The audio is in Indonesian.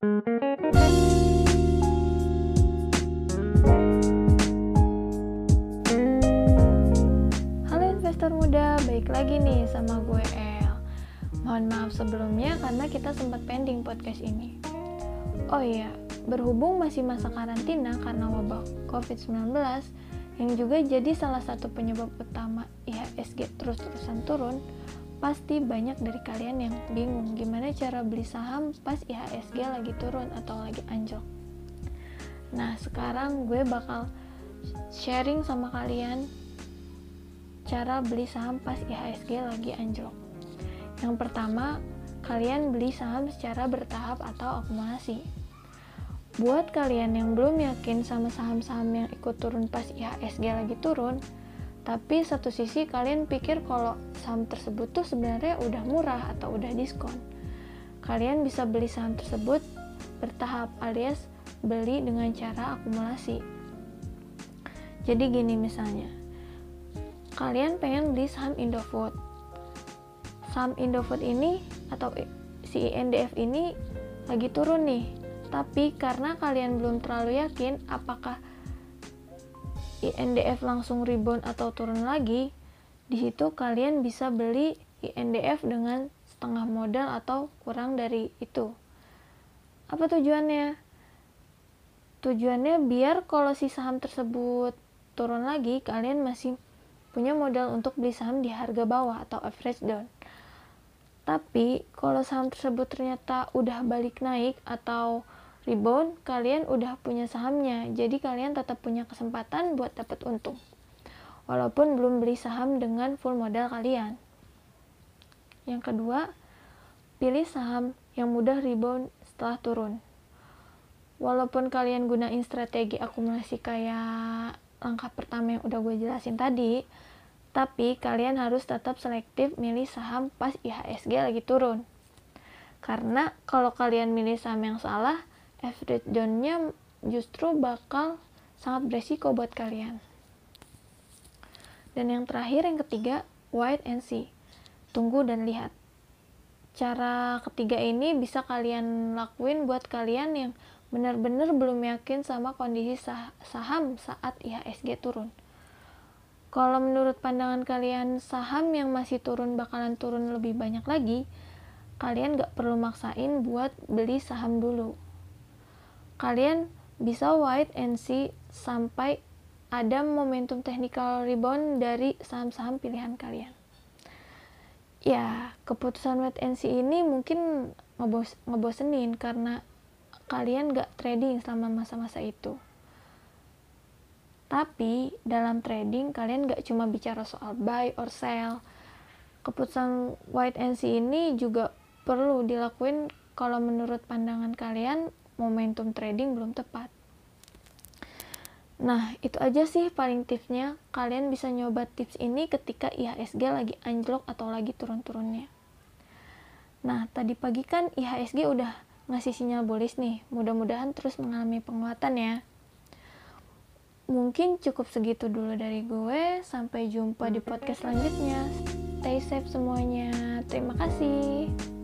Halo investor muda, baik lagi nih sama gue El. Mohon maaf sebelumnya karena kita sempat pending podcast ini. Oh iya, berhubung masih masa karantina karena wabah COVID-19 yang juga jadi salah satu penyebab utama IHSG terus-terusan turun, pasti banyak dari kalian yang bingung gimana cara beli saham pas IHSG lagi turun atau lagi anjlok. Nah, sekarang gue bakal sharing sama kalian cara beli saham pas IHSG lagi anjlok. Yang pertama, kalian beli saham secara bertahap atau akumulasi. Buat kalian yang belum yakin sama saham-saham yang ikut turun pas IHSG lagi turun, tapi satu sisi kalian pikir kalau saham tersebut tuh sebenarnya udah murah atau udah diskon. Kalian bisa beli saham tersebut bertahap alias beli dengan cara akumulasi. Jadi gini misalnya, kalian pengen beli saham Indofood. Saham Indofood ini atau si INDF ini lagi turun nih. Tapi karena kalian belum terlalu yakin apakah INDF langsung rebound atau turun lagi, di situ kalian bisa beli INDF dengan setengah modal atau kurang dari itu. Apa tujuannya? Tujuannya biar kalau si saham tersebut turun lagi, kalian masih punya modal untuk beli saham di harga bawah atau average down. Tapi kalau saham tersebut ternyata udah balik naik atau rebound, kalian udah punya sahamnya, jadi kalian tetap punya kesempatan buat dapat untung. Walaupun belum beli saham dengan full modal kalian. Yang kedua, pilih saham yang mudah rebound setelah turun. Walaupun kalian gunain strategi akumulasi kayak langkah pertama yang udah gue jelasin tadi, tapi kalian harus tetap selektif milih saham pas IHSG lagi turun. Karena kalau kalian milih saham yang salah, average down-nya justru bakal sangat beresiko buat kalian. Dan yang terakhir, yang ketiga, wait and see. Tunggu dan lihat. Cara ketiga ini bisa kalian lakuin buat kalian yang benar-benar belum yakin sama kondisi sah saham saat IHSG turun. Kalau menurut pandangan kalian saham yang masih turun bakalan turun lebih banyak lagi, kalian gak perlu maksain buat beli saham dulu kalian bisa wait and see sampai ada momentum technical rebound dari saham-saham pilihan kalian. Ya, keputusan wait and see ini mungkin ngebos ngebosenin karena kalian gak trading selama masa-masa itu. Tapi dalam trading kalian gak cuma bicara soal buy or sell. Keputusan wait and see ini juga perlu dilakuin kalau menurut pandangan kalian momentum trading belum tepat. Nah, itu aja sih paling tipsnya. Kalian bisa nyoba tips ini ketika IHSG lagi anjlok atau lagi turun-turunnya. Nah, tadi pagi kan IHSG udah ngasih sinyal bullish nih. Mudah-mudahan terus mengalami penguatan ya. Mungkin cukup segitu dulu dari gue. Sampai jumpa di podcast selanjutnya. Stay safe semuanya. Terima kasih.